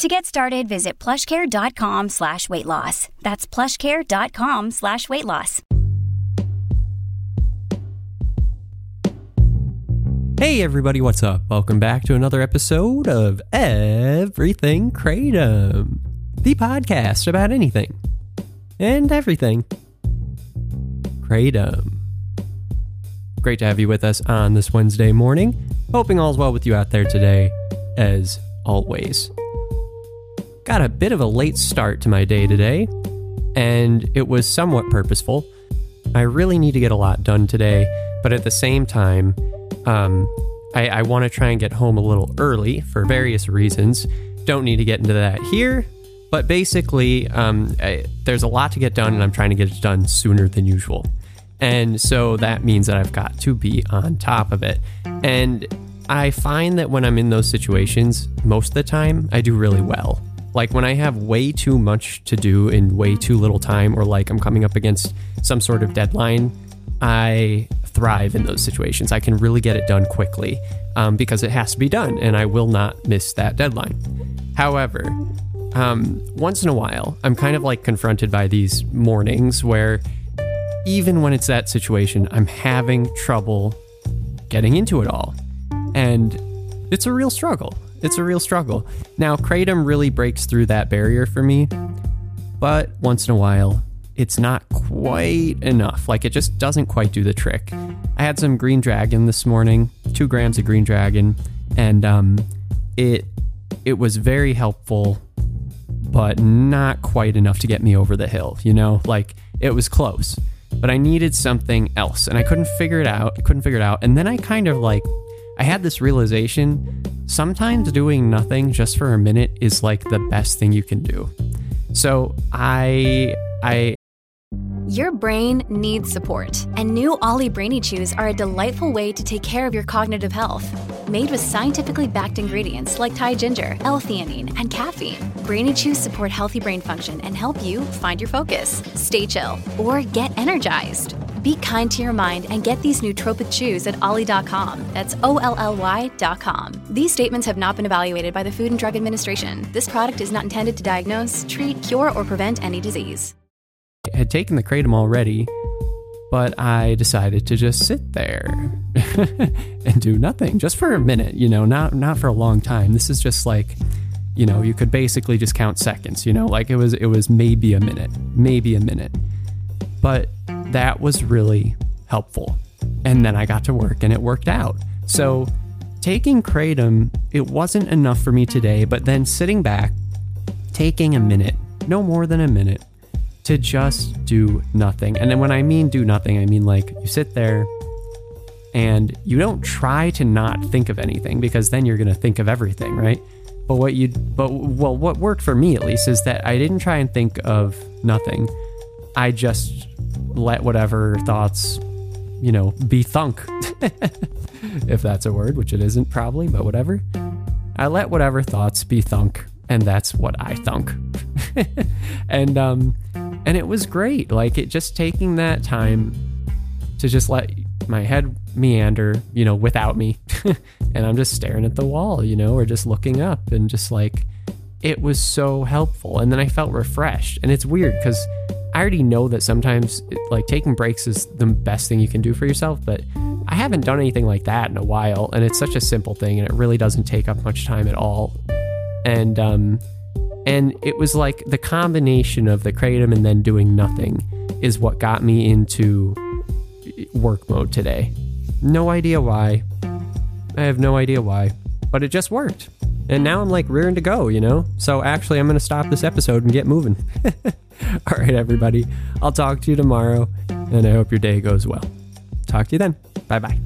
To get started, visit plushcare.com slash weight loss. That's plushcare.com slash weight loss. Hey everybody, what's up? Welcome back to another episode of Everything Kratom, the podcast about anything and everything. Kratom. Great to have you with us on this Wednesday morning. Hoping all's well with you out there today, as always. Got a bit of a late start to my day today, and it was somewhat purposeful. I really need to get a lot done today, but at the same time, um, I, I want to try and get home a little early for various reasons. Don't need to get into that here, but basically, um, I, there's a lot to get done, and I'm trying to get it done sooner than usual. And so that means that I've got to be on top of it. And I find that when I'm in those situations, most of the time, I do really well. Like when I have way too much to do in way too little time, or like I'm coming up against some sort of deadline, I thrive in those situations. I can really get it done quickly um, because it has to be done, and I will not miss that deadline. However, um, once in a while, I'm kind of like confronted by these mornings where even when it's that situation, I'm having trouble getting into it all. And it's a real struggle. It's a real struggle. Now, Kratom really breaks through that barrier for me, but once in a while, it's not quite enough. Like, it just doesn't quite do the trick. I had some green dragon this morning, two grams of green dragon, and um, it it was very helpful, but not quite enough to get me over the hill. You know, like it was close, but I needed something else, and I couldn't figure it out. I couldn't figure it out, and then I kind of like I had this realization sometimes doing nothing just for a minute is like the best thing you can do. So I I Your brain needs support, and new OLLY Brainy Chews are a delightful way to take care of your cognitive health. Made with scientifically backed ingredients like Thai ginger, L-theanine, and caffeine, Brainy Chews support healthy brain function and help you find your focus, stay chill, or get energized. Be kind to your mind and get these nootropic chews at olly.com. That's O L L Y.com. These statements have not been evaluated by the Food and Drug Administration. This product is not intended to diagnose, treat, cure, or prevent any disease. had taken the kratom already, but I decided to just sit there and do nothing just for a minute, you know, not not for a long time. This is just like, you know, you could basically just count seconds, you know, like it was it was maybe a minute, maybe a minute. But that was really helpful. And then I got to work and it worked out. So taking kratom, it wasn't enough for me today, but then sitting back, taking a minute, no more than a minute, to just do nothing. And then when I mean do nothing, I mean like you sit there and you don't try to not think of anything because then you're going to think of everything, right? But what you but well what worked for me at least is that I didn't try and think of nothing. I just let whatever thoughts, you know, be thunk. if that's a word, which it isn't probably, but whatever. I let whatever thoughts be thunk, and that's what I thunk. and um and it was great. Like it just taking that time to just let my head meander, you know, without me. and I'm just staring at the wall, you know, or just looking up and just like it was so helpful. And then I felt refreshed. And it's weird because I already know that sometimes like taking breaks is the best thing you can do for yourself, but I haven't done anything like that in a while. And it's such a simple thing and it really doesn't take up much time at all. And, um, and it was like the combination of the kratom and then doing nothing is what got me into work mode today. No idea why. I have no idea why, but it just worked. And now I'm like rearing to go, you know? So actually, I'm going to stop this episode and get moving. All right, everybody. I'll talk to you tomorrow, and I hope your day goes well. Talk to you then. Bye bye.